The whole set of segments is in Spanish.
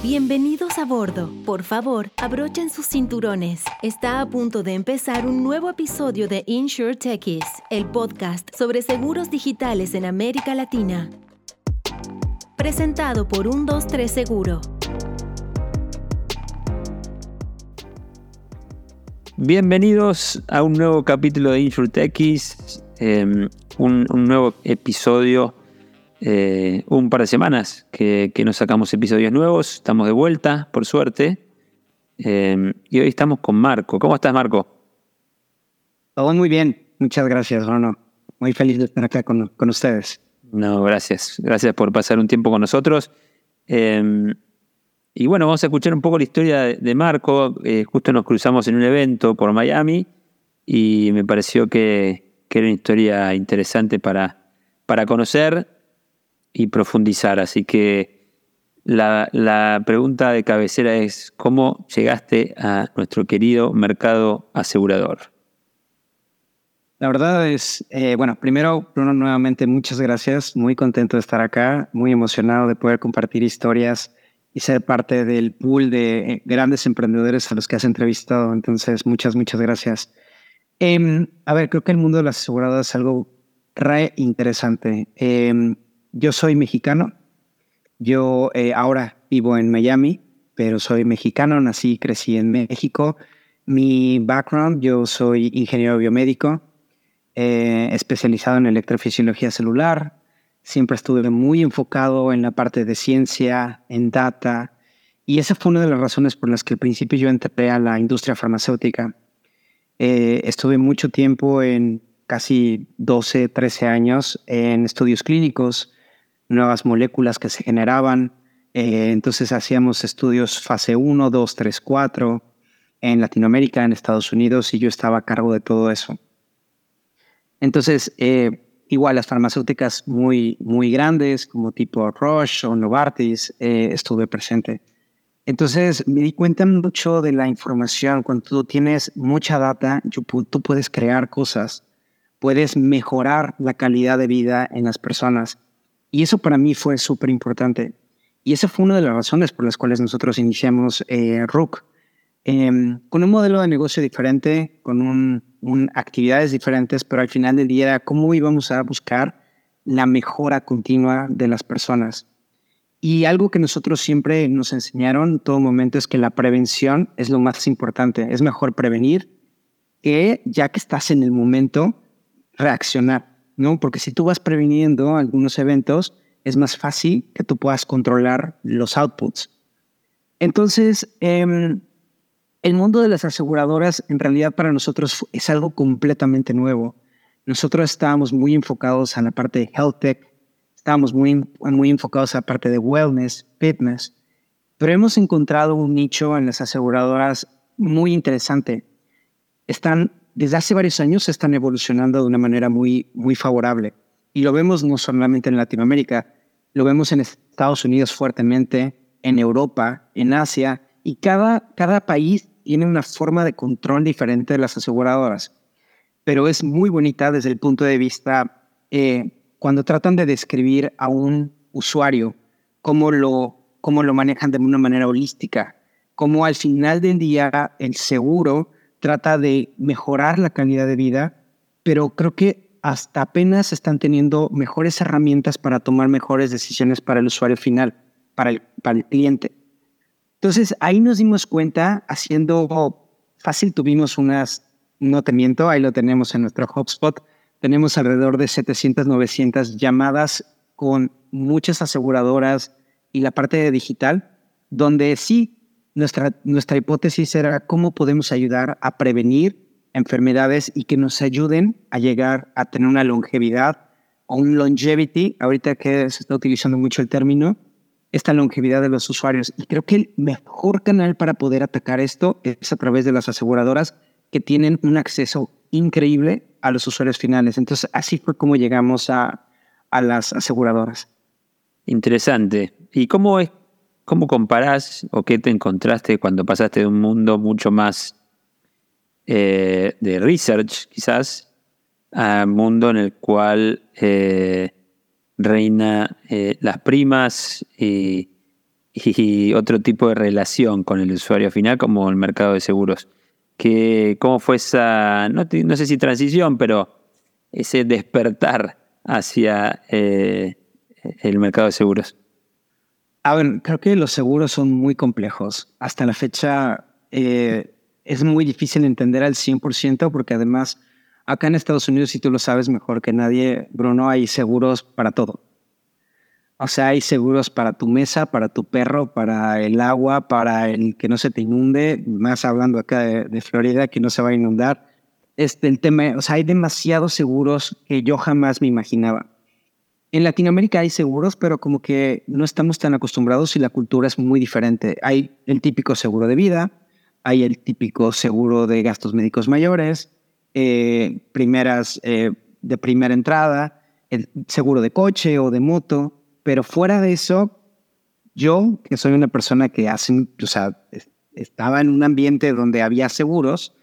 Bienvenidos a bordo. Por favor, abrochen sus cinturones. Está a punto de empezar un nuevo episodio de Insure Techies, el podcast sobre seguros digitales en América Latina. Presentado por 123 Seguro. Bienvenidos a un nuevo capítulo de Insure Techies, em, un, un nuevo episodio eh, un par de semanas que, que, nos sacamos episodios nuevos. Estamos de vuelta, por suerte. Eh, y hoy estamos con Marco. ¿Cómo estás, Marco? Todo muy bien. Muchas gracias, Rono. Muy feliz de estar acá con, con ustedes. No, gracias. Gracias por pasar un tiempo con nosotros. Eh, y bueno, vamos a escuchar un poco la historia de Marco. Eh, justo nos cruzamos en un evento por Miami y me pareció que, que era una historia interesante para, para conocer y profundizar. Así que la, la, pregunta de cabecera es, ¿cómo llegaste a nuestro querido mercado asegurador? La verdad es, eh, bueno, primero, Bruno, nuevamente muchas gracias. Muy contento de estar acá, muy emocionado de poder compartir historias y ser parte del pool de eh, grandes emprendedores a los que has entrevistado. Entonces, muchas, muchas gracias. Eh, a ver, creo que el mundo de las aseguradoras es algo re interesante. Eh, yo soy mexicano. Yo eh, ahora vivo en Miami, pero soy mexicano, nací y crecí en México. Mi background, yo soy ingeniero biomédico, eh, especializado en electrofisiología celular. Siempre estuve muy enfocado en la parte de ciencia, en data. Y esa fue una de las razones por las que al principio yo entré a la industria farmacéutica. Eh, estuve mucho tiempo en casi 12, 13 años en estudios clínicos, nuevas moléculas que se generaban. Eh, entonces hacíamos estudios fase 1, 2, 3, 4 en Latinoamérica, en Estados Unidos, y yo estaba a cargo de todo eso. Entonces, eh, igual las farmacéuticas muy, muy grandes, como tipo Roche o Novartis, eh, estuve presente. Entonces, me di cuenta mucho de la información. Cuando tú tienes mucha data, tú puedes crear cosas, puedes mejorar la calidad de vida en las personas y eso para mí fue súper importante. Y esa fue una de las razones por las cuales nosotros iniciamos eh, RUC. Eh, con un modelo de negocio diferente, con actividades diferentes, pero al final del día era cómo íbamos a buscar la mejora continua de las personas. Y algo que nosotros siempre nos enseñaron en todo momento es que la prevención es lo más importante. Es mejor prevenir que ya que estás en el momento, reaccionar. ¿No? Porque si tú vas previniendo algunos eventos, es más fácil que tú puedas controlar los outputs. Entonces, eh, el mundo de las aseguradoras en realidad para nosotros es algo completamente nuevo. Nosotros estábamos muy enfocados a la parte de health tech, estábamos muy, muy enfocados a la parte de wellness, fitness, pero hemos encontrado un nicho en las aseguradoras muy interesante. Están desde hace varios años están evolucionando de una manera muy, muy favorable. Y lo vemos no solamente en Latinoamérica, lo vemos en Estados Unidos fuertemente, en Europa, en Asia, y cada, cada país tiene una forma de control diferente de las aseguradoras. Pero es muy bonita desde el punto de vista eh, cuando tratan de describir a un usuario, cómo lo, cómo lo manejan de una manera holística, cómo al final del día el seguro trata de mejorar la calidad de vida, pero creo que hasta apenas están teniendo mejores herramientas para tomar mejores decisiones para el usuario final, para el, para el cliente. Entonces ahí nos dimos cuenta, haciendo fácil, tuvimos unas, no te miento, ahí lo tenemos en nuestro HubSpot, tenemos alrededor de 700, 900 llamadas con muchas aseguradoras y la parte de digital, donde sí nuestra, nuestra hipótesis era cómo podemos ayudar a prevenir enfermedades y que nos ayuden a llegar a tener una longevidad o un longevity, ahorita que se está utilizando mucho el término, esta longevidad de los usuarios. Y creo que el mejor canal para poder atacar esto es a través de las aseguradoras que tienen un acceso increíble a los usuarios finales. Entonces, así fue como llegamos a, a las aseguradoras. Interesante. ¿Y cómo es ¿Cómo comparás o qué te encontraste cuando pasaste de un mundo mucho más eh, de research, quizás, a un mundo en el cual eh, reina eh, las primas y, otro tipo de relación con el usuario final como el mercado de seguros. Que, ¿Cómo fue esa, no, no, sé si transición, pero ese despertar hacia el mercado de seguros? A ver, creo que los seguros son muy complejos. Hasta la fecha eh, es muy difícil entender al 100% porque además acá en Estados Unidos, si tú lo sabes mejor que nadie, Bruno, hay seguros para todo. O sea, hay seguros para tu mesa, para tu perro, para el agua, para el que no se te inunde, más hablando acá de, Florida, que no se va a inundar. Este, el tema, o sea, hay demasiados seguros que yo jamás me imaginaba. En Latinoamérica hay seguros, pero como que no estamos tan acostumbrados y la cultura es muy diferente. Hay el típico seguro de vida, hay el típico seguro de gastos médicos mayores, eh, primeras eh, de primera entrada, el seguro de coche o de moto, pero fuera de eso, yo, que soy una persona que hace, o sea, estaba en un ambiente donde había seguros,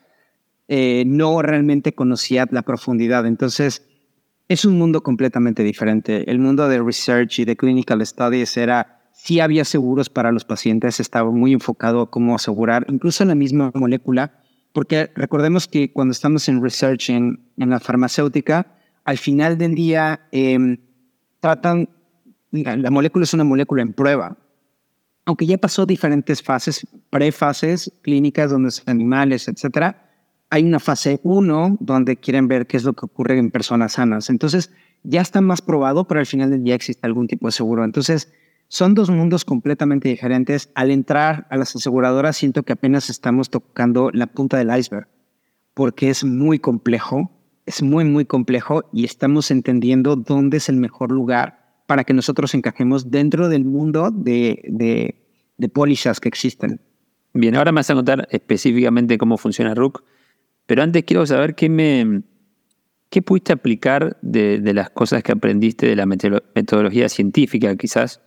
eh, no realmente conocía la profundidad. Entonces, es un mundo completamente diferente. El mundo de research y de clinical studies era, sí había seguros para los pacientes, estaba muy enfocado a cómo asegurar, incluso la misma molécula, porque recordemos que cuando estamos en research en, en la farmacéutica, al final del día eh, tratan la molécula es una molécula en prueba. Aunque ya pasó diferentes fases, prefases clínicas donde son animales, etcétera, hay una fase 1 donde quieren ver qué es lo que ocurre en personas sanas. Entonces, ya está más probado, pero al final del día existe algún tipo de seguro. Entonces, son dos mundos completamente diferentes. Al entrar a las aseguradoras, siento que apenas estamos tocando la punta del iceberg, porque es muy complejo, es muy, muy complejo y estamos entendiendo dónde es el mejor lugar para que nosotros encajemos dentro del mundo de, de, pólizas que existen. Bien, ahora me vas a contar específicamente cómo funciona RUC, pero antes quiero saber qué, me, qué pudiste aplicar de, las cosas que aprendiste de la metodología científica, quizás,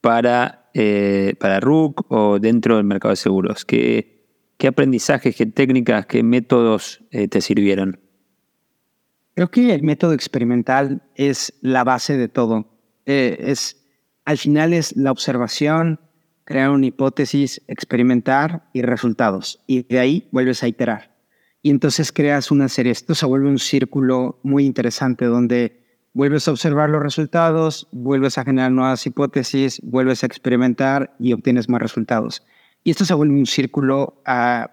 para, eh, para RUC o dentro del mercado de seguros. ¿Qué, qué aprendizajes, qué técnicas, qué métodos eh, te sirvieron? Creo que el método experimental es la base de todo. Eh, es, al final es la observación, crear una hipótesis, experimentar y resultados. Y de ahí vuelves a iterar. Y entonces creas una serie. Esto se vuelve un círculo muy interesante donde vuelves a observar los resultados, vuelves a generar nuevas hipótesis, vuelves a experimentar y obtienes más resultados. Y esto se vuelve un círculo uh,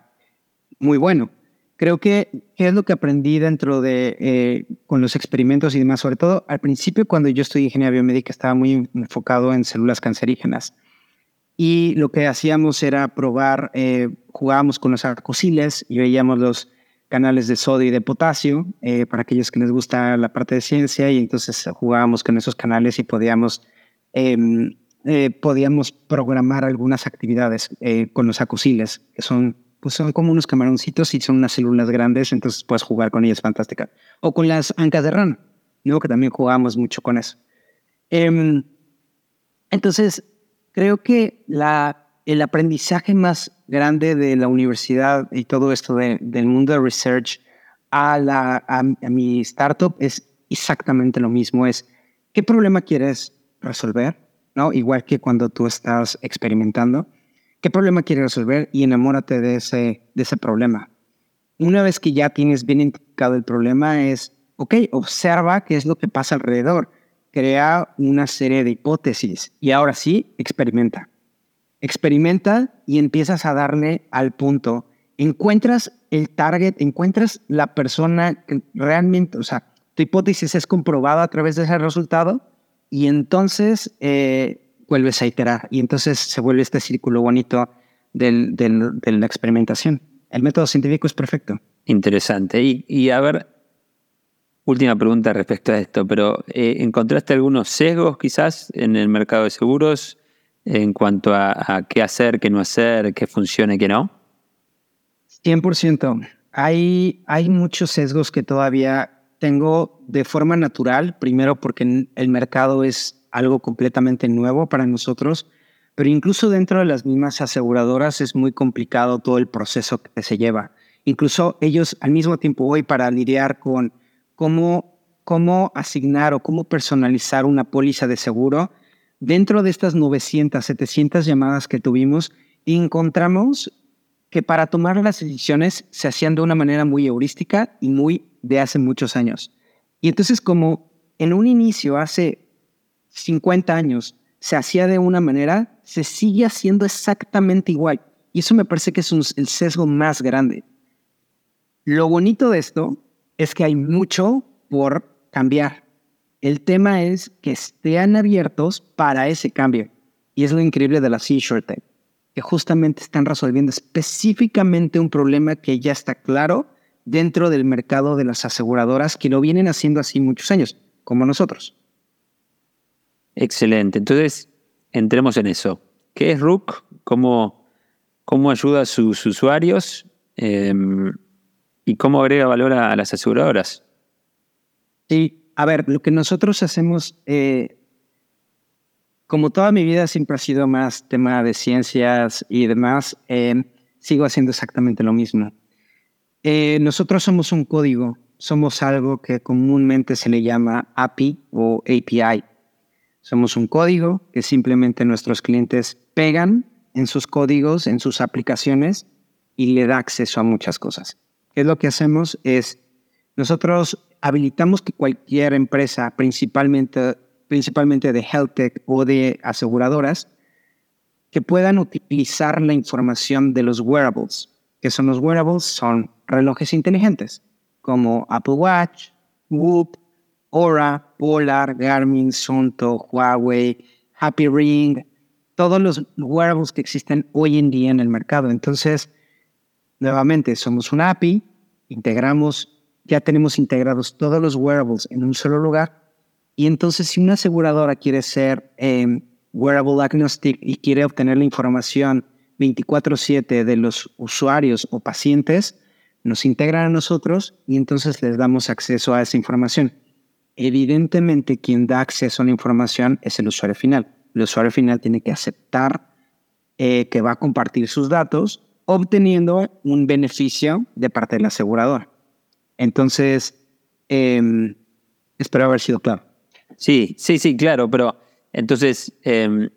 muy bueno creo que es lo que aprendí dentro de, eh, con los experimentos y demás, sobre todo al principio cuando yo estudié ingeniería biomédica estaba muy enfocado en células cancerígenas. Y lo que hacíamos era probar, eh, jugábamos con los arcosiles y veíamos los canales de sodio y de potasio, eh, para aquellos que les gusta la parte de ciencia, y entonces jugábamos con esos canales y podíamos, em, podíamos programar algunas actividades con los acosiles, que son pues son como unos camaroncitos y son unas células grandes, entonces puedes jugar con ellas fantástica. O con las ancas de rana, ¿no? que también jugamos mucho con eso. Em, entonces, creo que la, el aprendizaje más grande de la universidad y todo esto del mundo de research a, la, a, mi startup es exactamente lo mismo, es qué problema quieres resolver, ¿no? Igual que cuando tú estás experimentando ¿Qué problema quieres resolver? Y enamórate de ese, de ese problema. Una vez que ya tienes bien identificado el problema es, ok, observa qué es lo que pasa alrededor. Crea una serie de hipótesis y ahora sí, experimenta. Experimenta y empiezas a darle al punto. Encuentras el target, encuentras la persona que realmente, o sea, tu hipótesis es comprobada a través de ese resultado y entonces eh, vuelves a iterar y entonces se vuelve este círculo bonito de la experimentación. El método científico es perfecto. Interesante. Y, a ver, última pregunta respecto a esto, pero eh, ¿encontraste algunos sesgos quizás en el mercado de seguros en cuanto a, qué hacer, qué no hacer, qué funciona y qué no? 100%. Hay, hay muchos sesgos que todavía tengo de forma natural, primero porque el mercado es algo completamente nuevo para nosotros, pero incluso dentro de las mismas aseguradoras es muy complicado todo el proceso que se lleva. Incluso ellos al mismo tiempo hoy para lidiar con cómo, cómo asignar o cómo personalizar una póliza de seguro, dentro de estas 900, 700 llamadas que tuvimos, encontramos que para tomar las decisiones se hacían de una manera muy heurística y muy de hace muchos años. Y entonces como en un inicio, hace 50 años, se hacía de una manera, se sigue haciendo exactamente igual. Y eso me parece que es el sesgo más grande. Lo bonito de esto es que hay mucho por cambiar. El tema es que estén abiertos para ese cambio. Y es lo increíble de la Tech, que justamente están resolviendo específicamente un problema que ya está claro dentro del mercado de las aseguradoras que lo vienen haciendo así muchos años, como nosotros. Excelente. Entonces, entremos en eso. ¿Qué es Rook? ¿Cómo, cómo ayuda a sus usuarios? Em, ¿Y cómo agrega valor a, las aseguradoras? Sí, a ver, lo que nosotros hacemos, eh, como toda mi vida siempre ha sido más tema de ciencias y demás, em, sigo haciendo exactamente lo mismo. Eh, nosotros somos un código, somos algo que comúnmente se le llama API o API. Somos un código que simplemente nuestros clientes pegan en sus códigos, en sus aplicaciones y le da acceso a muchas cosas. ¿Qué es lo que hacemos? Es nosotros habilitamos que cualquier empresa, principalmente, principalmente de health tech o de aseguradoras, que puedan utilizar la información de los wearables. ¿Qué son los wearables? Son relojes inteligentes, como Apple Watch, Whoop, Aura, Polar, Garmin, Sunto, Huawei, Happy Ring, todos los wearables que existen hoy en día en el mercado. Entonces, nuevamente, somos una API, integramos, ya tenemos integrados todos los wearables en un solo lugar. Y entonces, si una aseguradora quiere ser em, wearable agnostic y quiere obtener la información 24/7 de los usuarios o pacientes, nos integran a nosotros y entonces les damos acceso a esa información. Evidentemente, quien da acceso a la información es el usuario final. El usuario final tiene que aceptar eh, que va a compartir sus datos, obteniendo un beneficio de parte del asegurador. Entonces, em, espero haber sido claro. Sí, sí, sí, claro, pero entonces, em,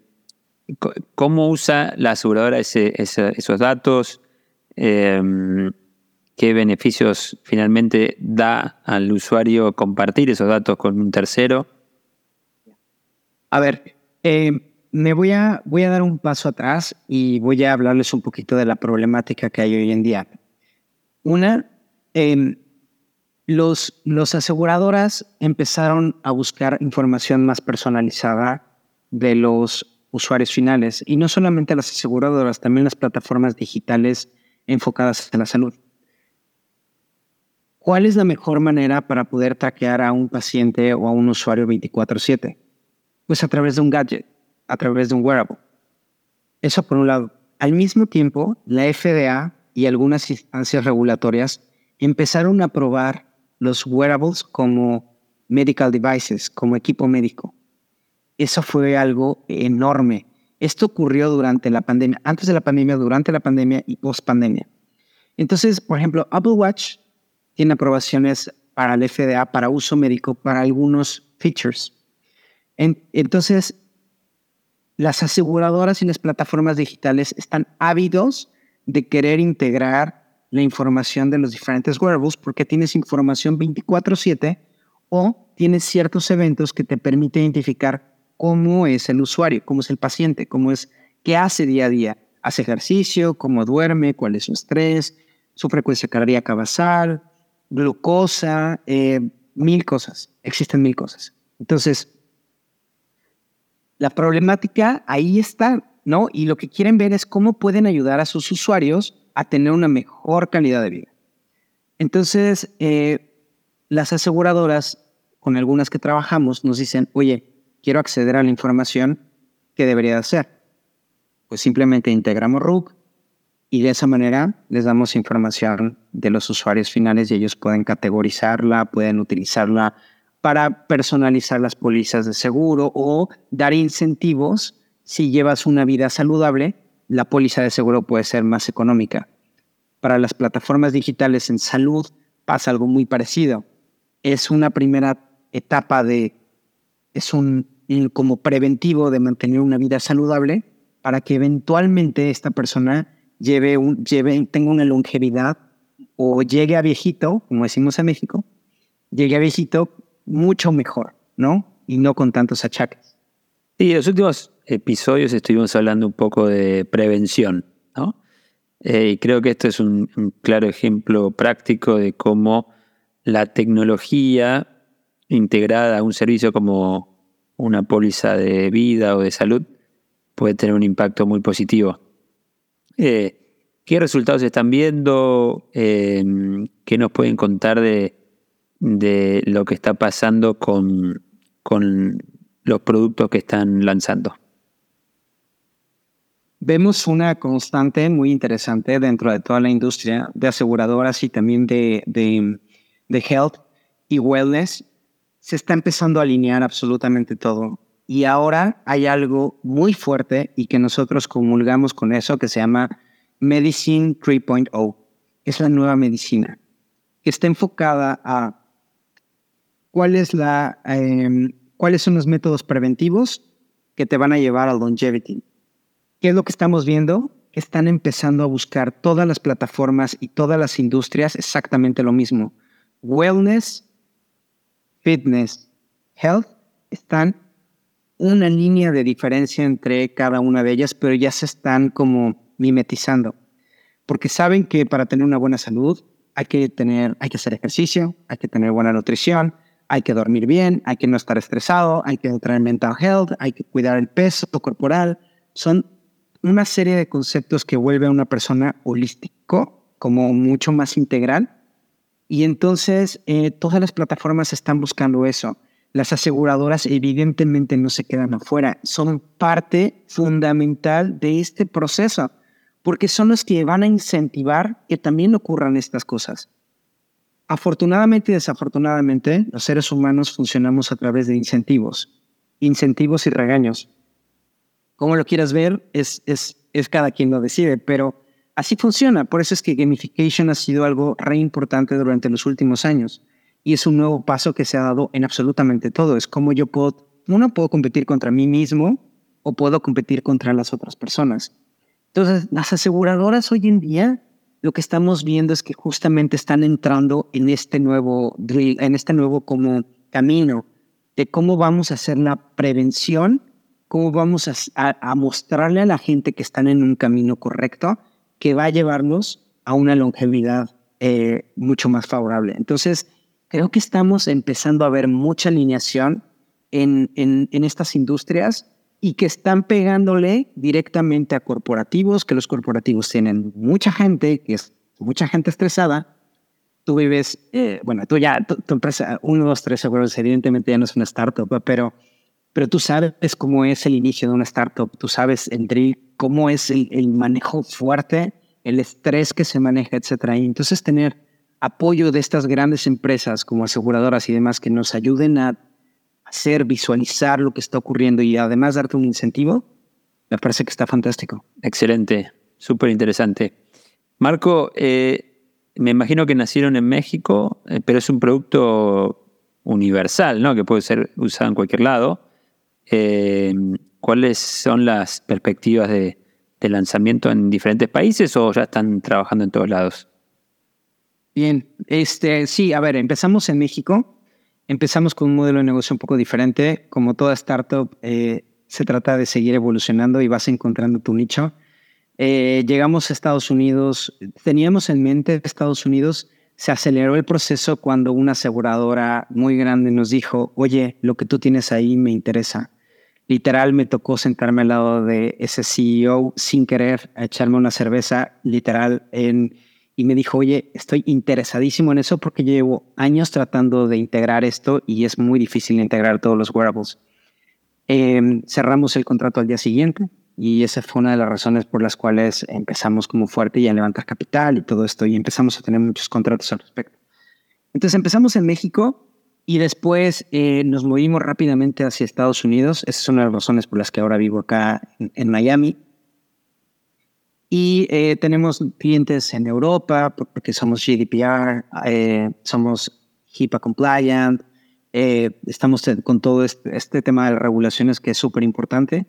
¿cómo usa la aseguradora esos datos? Em, qué beneficios finalmente da al usuario compartir esos datos con un tercero. A ver, me voy a, voy a dar un paso atrás y voy a hablarles un poquito de la problemática que hay hoy en día. Una, eh, los, los aseguradoras empezaron a buscar información más personalizada de los usuarios finales y no solamente las aseguradoras, también las plataformas digitales enfocadas en la salud. ¿Cuál es la mejor manera para poder traquear a un paciente o a un usuario 24/7? Pues a través de un gadget, a través de un wearable. Eso por un lado. Al mismo tiempo, la FDA y algunas instancias regulatorias empezaron a probar los wearables como medical devices, como equipo médico. Eso fue algo enorme. Esto ocurrió durante la pandemia, antes de la pandemia, durante la pandemia y post pandemia. Entonces, por ejemplo, Apple Watch tiene aprobaciones para el FDA para uso médico para algunos features. entonces, las aseguradoras y las plataformas digitales están ávidos de querer integrar la información de los diferentes wearables porque tienes información 24/7 o tienes ciertos eventos que te permiten identificar cómo es el usuario, cómo es el paciente, cómo es, qué hace día a día. Hace ejercicio, cómo duerme, cuál es su estrés, su frecuencia cardíaca basal, glucosa, eh, mil cosas, existen mil cosas. Entonces, la problemática ahí está, ¿no? Y lo que quieren ver es cómo pueden ayudar a sus usuarios a tener una mejor calidad de vida. Entonces, eh, las aseguradoras, con algunas que trabajamos, nos dicen, oye, quiero acceder a la información, ¿qué debería hacer? Pues simplemente integramos RUC, y de esa manera les damos información de los usuarios finales y ellos pueden categorizarla, pueden utilizarla para personalizar las pólizas de seguro o dar incentivos. Si llevas una vida saludable, la póliza de seguro puede ser más económica. Para las plataformas digitales en salud pasa algo muy parecido. Es una primera etapa de, es un como preventivo de mantener una vida saludable para que eventualmente esta persona lleve un, lleve, tenga una longevidad o llegue a viejito, como decimos en México, llegue a viejito mucho mejor, ¿no? Y no con tantos achaques. En los últimos episodios estuvimos hablando un poco de prevención, ¿no? Eh, y creo que esto es un, claro ejemplo práctico de cómo la tecnología integrada a un servicio como una póliza de vida o de salud puede tener un impacto muy positivo. Eh, ¿Qué resultados están viendo? Eh, ¿Qué nos pueden contar de, de lo que está pasando con, con los productos que están lanzando? Vemos una constante muy interesante dentro de toda la industria de aseguradoras y también de, de, de health y wellness. Se está empezando a alinear absolutamente todo. Y ahora hay algo muy fuerte y que nosotros comulgamos con eso que se llama Medicine 3.0. Es la nueva medicina que está enfocada a cuál es la, em, cuáles son los métodos preventivos que te van a llevar al longevity. ¿Qué es lo que estamos viendo? Están empezando a buscar todas las plataformas y todas las industrias exactamente lo mismo. Wellness, fitness, health están una línea de diferencia entre cada una de ellas, pero ya se están como mimetizando, porque saben que para tener una buena salud hay que tener, hay que hacer ejercicio, hay que tener buena nutrición, hay que dormir bien, hay que no estar estresado, hay que tener mental health, hay que cuidar el peso corporal. Son una serie de conceptos que vuelve a una persona holístico, como mucho más integral. Y entonces eh, todas las plataformas están buscando eso. Las aseguradoras evidentemente no se quedan afuera, son parte fundamental de este proceso, porque son los que van a incentivar que también ocurran estas cosas. Afortunadamente y desafortunadamente, los seres humanos funcionamos a través de incentivos, incentivos y regaños. Como lo quieras ver, es, es, es cada quien lo decide, pero así funciona. Por eso es que gamification ha sido algo re importante durante los últimos años y es un nuevo paso que se ha dado en absolutamente todo. Es como yo puedo, uno puedo competir contra mí mismo o puedo competir contra las otras personas. Entonces, las aseguradoras hoy en día lo que estamos viendo es que justamente están entrando en este nuevo en este nuevo como camino de cómo vamos a hacer la prevención, cómo vamos a, mostrarle a la gente que están en un camino correcto que va a llevarnos a una longevidad eh, mucho más favorable. Entonces, creo que estamos empezando a ver mucha alineación en, en, en, estas industrias y que están pegándole directamente a corporativos, que los corporativos tienen mucha gente, que es mucha gente estresada. Tú vives, eh, bueno, tú ya, tu, empresa, uno, dos, tres seguros, evidentemente ya no es una startup, pero, pero tú sabes cómo es el inicio de una startup, tú sabes el cómo es el, el manejo fuerte, el estrés que se maneja, etcétera. Y entonces tener apoyo de estas grandes empresas como aseguradoras y demás que nos ayuden a hacer, visualizar lo que está ocurriendo y además darte un incentivo, me parece que está fantástico. Excelente, súper interesante. Marco, eh, me imagino que nacieron en México, eh, pero es un producto universal, ¿no? Que puede ser usado en cualquier lado. Eh, ¿Cuáles son las perspectivas de, lanzamiento en diferentes países o ya están trabajando en todos lados? Bien, este, sí, a ver, empezamos en México. Empezamos con un modelo de negocio un poco diferente. Como toda startup, eh, se trata de seguir evolucionando y vas encontrando tu nicho. Eh, llegamos a Estados Unidos, teníamos en mente Estados Unidos, se aceleró el proceso cuando una aseguradora muy grande nos dijo, oye, lo que tú tienes ahí me interesa. Literal, me tocó sentarme al lado de ese CEO sin querer, echarme una cerveza, literal, en y me dijo, oye, estoy interesadísimo en eso porque llevo años tratando de integrar esto y es muy difícil integrar todos los wearables. Em, cerramos el contrato al día siguiente y esa fue una de las razones por las cuales empezamos como fuerte y a levantar capital y todo esto y empezamos a tener muchos contratos al respecto. Entonces empezamos en México y después eh, nos movimos rápidamente hacia Estados Unidos. Esa es una de las razones por las que ahora vivo acá en Miami. Y eh, tenemos clientes en Europa porque somos GDPR, eh, somos HIPAA compliant, Eh, estamos con todo este, este, tema de regulaciones que es súper importante.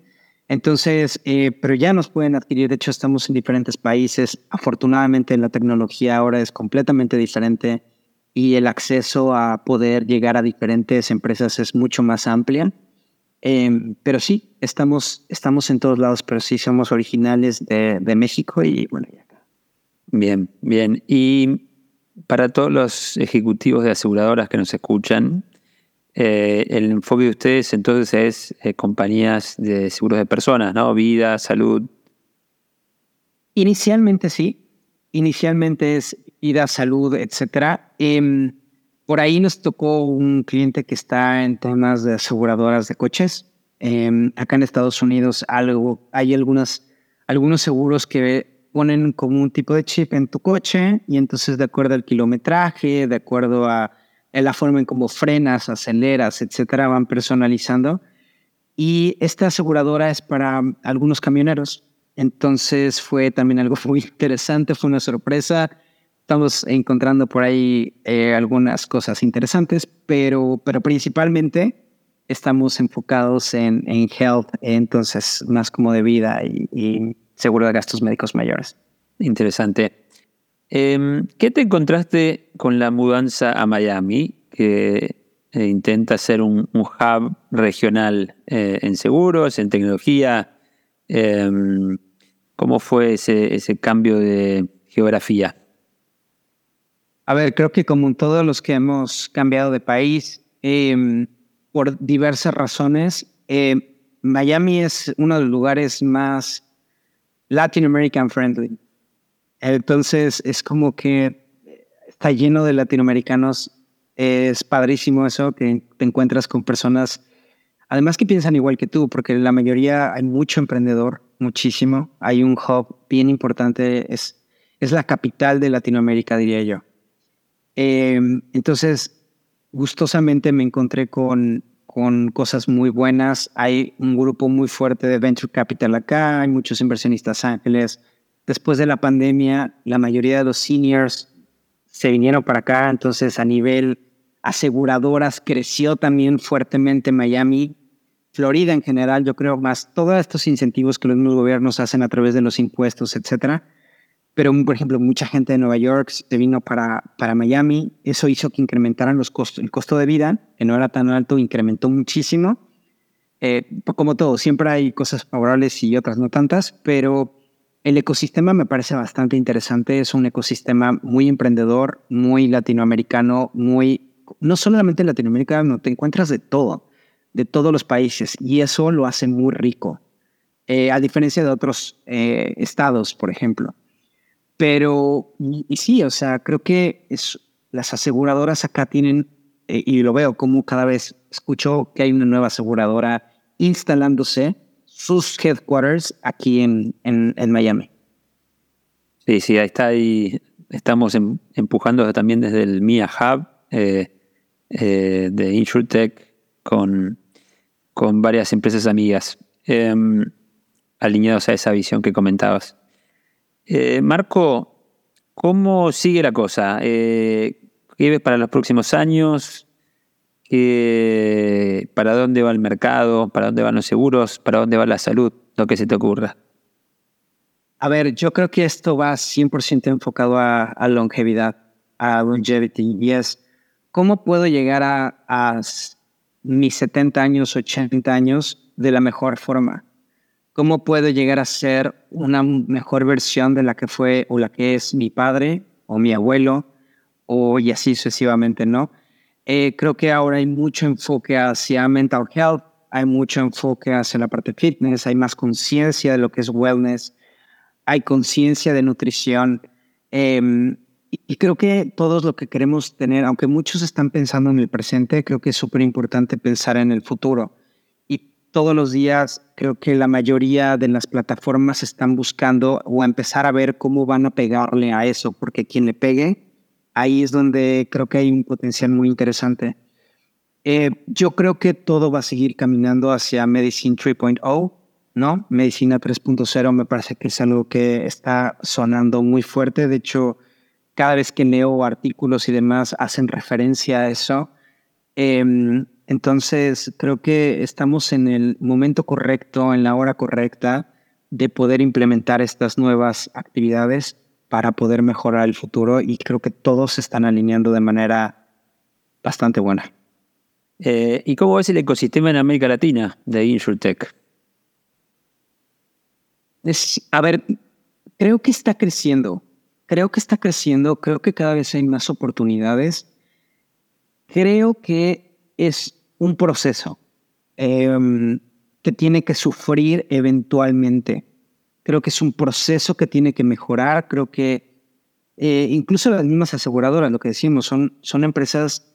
Entonces, eh, pero ya nos pueden adquirir, de hecho estamos en diferentes países, afortunadamente la tecnología ahora es completamente diferente y el acceso a poder llegar a diferentes empresas es mucho más amplia. Em, pero sí, estamos, estamos en todos lados, pero sí somos originales de, de México y bueno, y acá. Bien, bien. Y para todos los ejecutivos de aseguradoras que nos escuchan, eh, el enfoque de ustedes entonces es eh, compañías de seguros de personas, ¿no? Vida, salud. Inicialmente sí. Inicialmente es vida, salud, etcétera. Em, por ahí nos tocó un cliente que está en temas de aseguradoras de coches. Em, acá en Estados Unidos algo, hay algunas, algunos seguros que ponen como un tipo de chip en tu coche y entonces de acuerdo al kilometraje, de acuerdo a la forma en cómo frenas, aceleras, etcétera, van personalizando. Y esta aseguradora es para algunos camioneros. Entonces fue también algo muy interesante, fue una sorpresa. Estamos encontrando por ahí eh, algunas cosas interesantes, pero, pero principalmente estamos enfocados en, en health, entonces más como de vida y, seguro de gastos médicos mayores. Interesante. Em, ¿Qué te encontraste con la mudanza a Miami, que eh, intenta ser un, hub regional eh, en seguros, en tecnología? Em, ¿Cómo fue ese, ese cambio de geografía? A ver, creo que como todos los que hemos cambiado de país, em, por diversas razones, Miami es uno de los lugares más Latin American friendly. Entonces es como que está lleno de latinoamericanos. Es padrísimo eso, que te encuentras con personas, además que piensan igual que tú, porque la mayoría hay mucho emprendedor, muchísimo. Hay un hub bien importante, es, es la capital de Latinoamérica, diría yo. Em, entonces, gustosamente me encontré con, con cosas muy buenas. Hay un grupo muy fuerte de Venture Capital acá, hay muchos inversionistas ángeles después de la pandemia, la mayoría de los seniors se vinieron para acá, entonces a nivel aseguradoras creció también fuertemente Miami, Florida en general, yo creo más todos estos incentivos que los gobiernos hacen a través de los impuestos, etcétera. Pero, por ejemplo, mucha gente de Nueva York se vino para, para Miami. Eso hizo que incrementaran los costos. El costo de vida, que no era tan alto, incrementó muchísimo. Eh, como todo, siempre hay cosas favorables y otras no tantas, pero el ecosistema me parece bastante interesante, es un ecosistema muy emprendedor, muy latinoamericano, muy, no solamente latinoamericano, te encuentras de todo, de todos los países, y eso lo hace muy rico, eh, a diferencia de otros eh, estados, por ejemplo. Pero, y, sí, o sea, creo que las aseguradoras acá tienen, eh, y lo veo como cada vez escucho que hay una nueva aseguradora instalándose, sus headquarters aquí en, en, Miami. Sí, sí, ahí está. Ahí estamos em, empujando también desde el MIA Hub eh, eh, de InsurTech con, con varias empresas amigas em, alineados a esa visión que comentabas. Eh, Marco, ¿cómo sigue la cosa? ¿Qué ves para los próximos años? para dónde va el mercado, para dónde van los seguros, para dónde va la salud, lo que se te ocurra. A ver, yo creo que esto va 100% enfocado a, longevidad, a longevity, y es cómo puedo llegar a, a mis 70 años, 80 años de la mejor forma. ¿Cómo puedo llegar a ser una mejor versión de la que fue o la que es mi padre o mi abuelo o y así sucesivamente, ¿no? Eh, creo que ahora hay mucho enfoque hacia mental health, hay mucho enfoque hacia la parte fitness, hay más conciencia de lo que es wellness, hay conciencia de nutrición. Em, y, creo que todos lo que queremos tener, aunque muchos están pensando en el presente, creo que es súper importante pensar en el futuro. Todos los días creo que la mayoría de las plataformas están buscando o empezar a ver cómo van a pegarle a eso, porque quien le pegue ahí es donde creo que hay un potencial muy interesante. Eh, yo creo que todo va a seguir caminando hacia Medicine 3.0, ¿no? Medicina 3.0 me parece que es algo que está sonando muy fuerte. De hecho, cada vez que leo artículos y demás hacen referencia a eso. Em, entonces, creo que estamos en el momento correcto, en la hora correcta de poder implementar estas nuevas actividades para poder mejorar el futuro y creo que todos se están alineando de manera bastante buena. Eh, ¿Y cómo ves el ecosistema en América Latina de InsurTech? a ver, creo que está creciendo. Creo que está creciendo. Creo que cada vez hay más oportunidades. Creo que es un proceso em, que tiene que sufrir eventualmente. Creo que es un proceso que tiene que mejorar. Creo que eh, incluso las mismas aseguradoras, lo que decimos, son, son empresas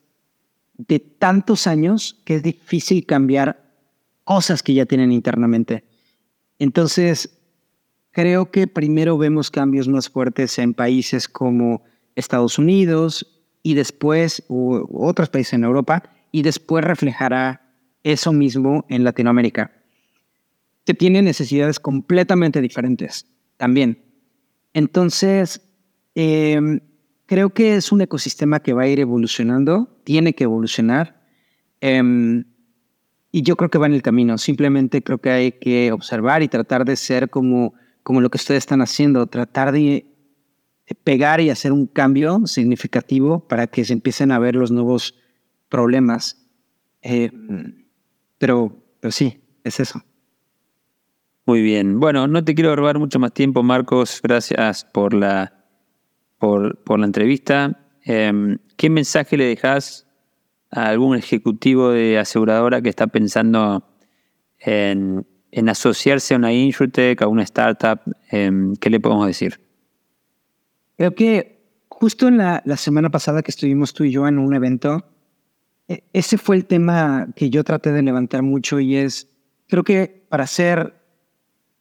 de tantos años que es difícil cambiar cosas que ya tienen internamente. Entonces, creo que primero vemos cambios más fuertes en países como Estados Unidos y después, otros países en Europa, y después reflejará eso mismo en Latinoamérica, que tiene necesidades completamente diferentes también. Entonces, eh, creo que es un ecosistema que va a ir evolucionando, tiene que evolucionar. Em, y yo creo que va en el camino. Simplemente creo que hay que observar y tratar de ser como, como lo que ustedes están haciendo, tratar de, pegar y hacer un cambio significativo para que se empiecen a ver los nuevos problemas. Em, pero, pero sí, es eso. Muy bien. Bueno, no te quiero robar mucho más tiempo, Marcos. Gracias por la por, la entrevista. Em, ¿Qué mensaje le dejas a algún ejecutivo de aseguradora que está pensando en, asociarse a una insurtech, a una startup? Em, ¿Qué le podemos decir? Creo que justo en la, la, semana pasada que estuvimos tú y yo en un evento, ese fue el tema que yo traté de levantar mucho y es, creo que para hacer,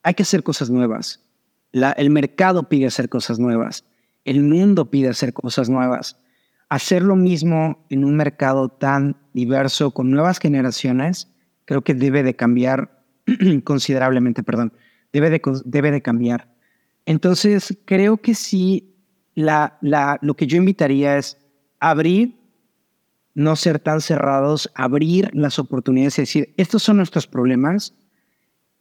hay que hacer cosas nuevas. El mercado pide hacer cosas nuevas. El mundo pide hacer cosas nuevas. Hacer lo mismo en un mercado tan diverso, con nuevas generaciones, creo que debe de cambiar considerablemente, perdón, debe de, debe de cambiar. Entonces, creo que sí, la, la, lo que yo invitaría es abrir, no ser tan cerrados, abrir las oportunidades y decir, estos son nuestros problemas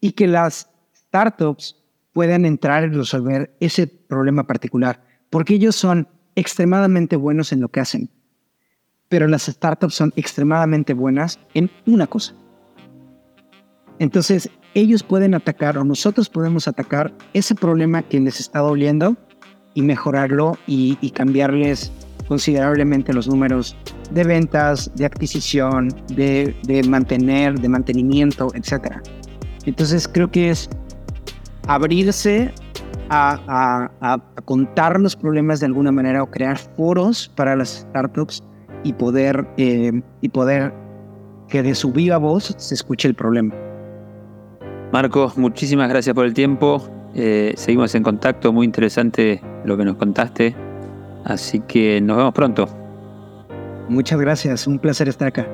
y que las startups puedan entrar y resolver ese problema particular porque ellos son extremadamente buenos en lo que hacen, pero las startups son extremadamente buenas en una cosa. Entonces, ellos pueden atacar o nosotros podemos atacar ese problema que les está doliendo y mejorarlo y, cambiarles considerablemente los números de ventas, de adquisición, de, de mantener, de mantenimiento, etc. Entonces creo que es abrirse a, contar los problemas de alguna manera o crear foros para las startups y poder, eh, y poder que de su viva voz se escuche el problema. Marcos, muchísimas gracias por el tiempo. Eh, seguimos en contacto, muy interesante lo que nos contaste. Así que nos vemos pronto. Muchas gracias, un placer estar acá.